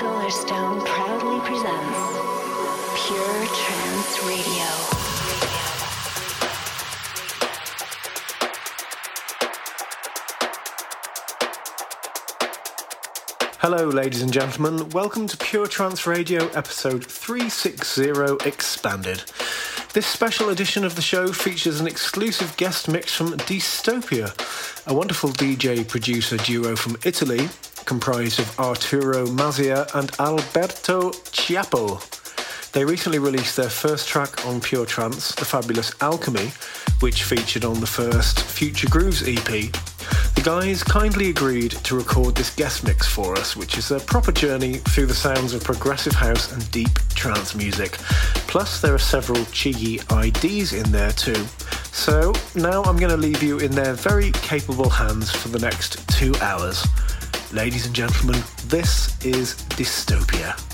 Solarstone proudly presents Pure Trance Radio. Hello, ladies and gentlemen. Welcome to Pure Trance Radio, episode 360 Expanded. This special edition of the show features an exclusive guest mix from Deestopia, a wonderful DJ producer duo from Italy comprised of Arturo Mazia and Alberto Chiappo. They recently released their first track on Pure Trance, The Fabulous Alchemy, which featured on the first Future Grooves EP. The guys kindly agreed to record this guest mix for us, which is a proper journey through the sounds of progressive house and deep trance music. Plus, there are several cheeky IDs in there too. So, now I'm going to leave you in their very capable hands for the next two hours. Ladies and gentlemen, this is Deestopia.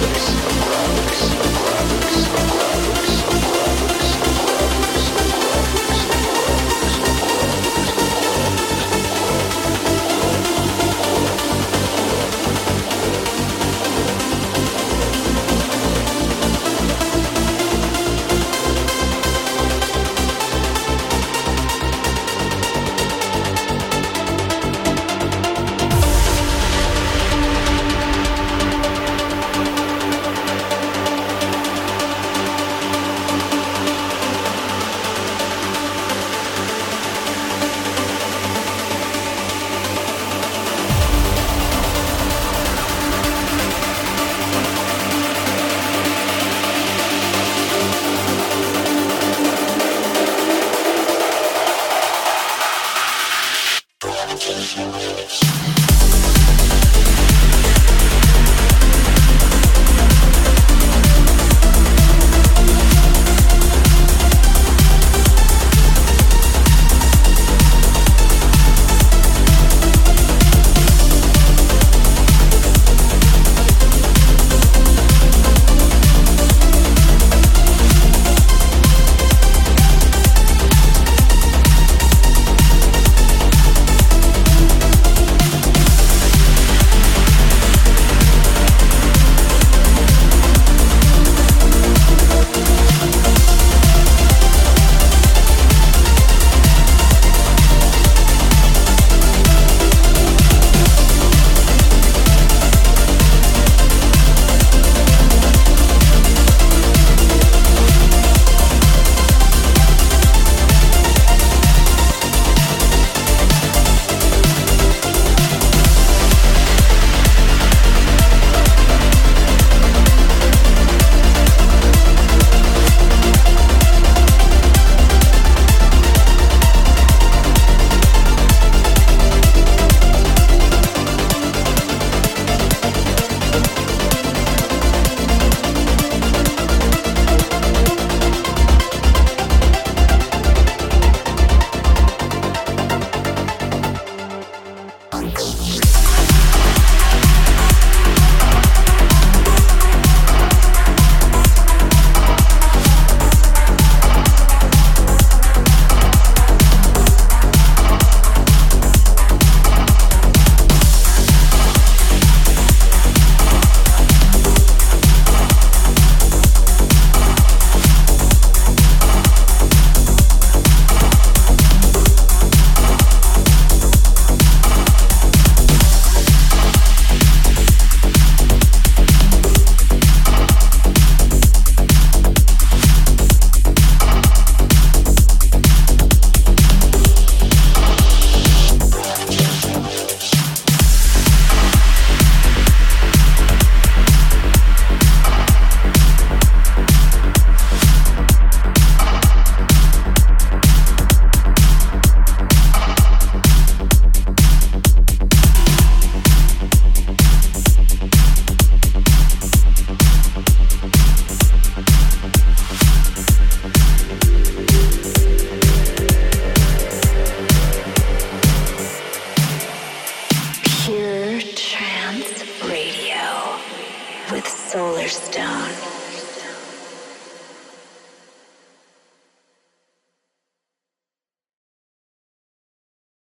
Universe.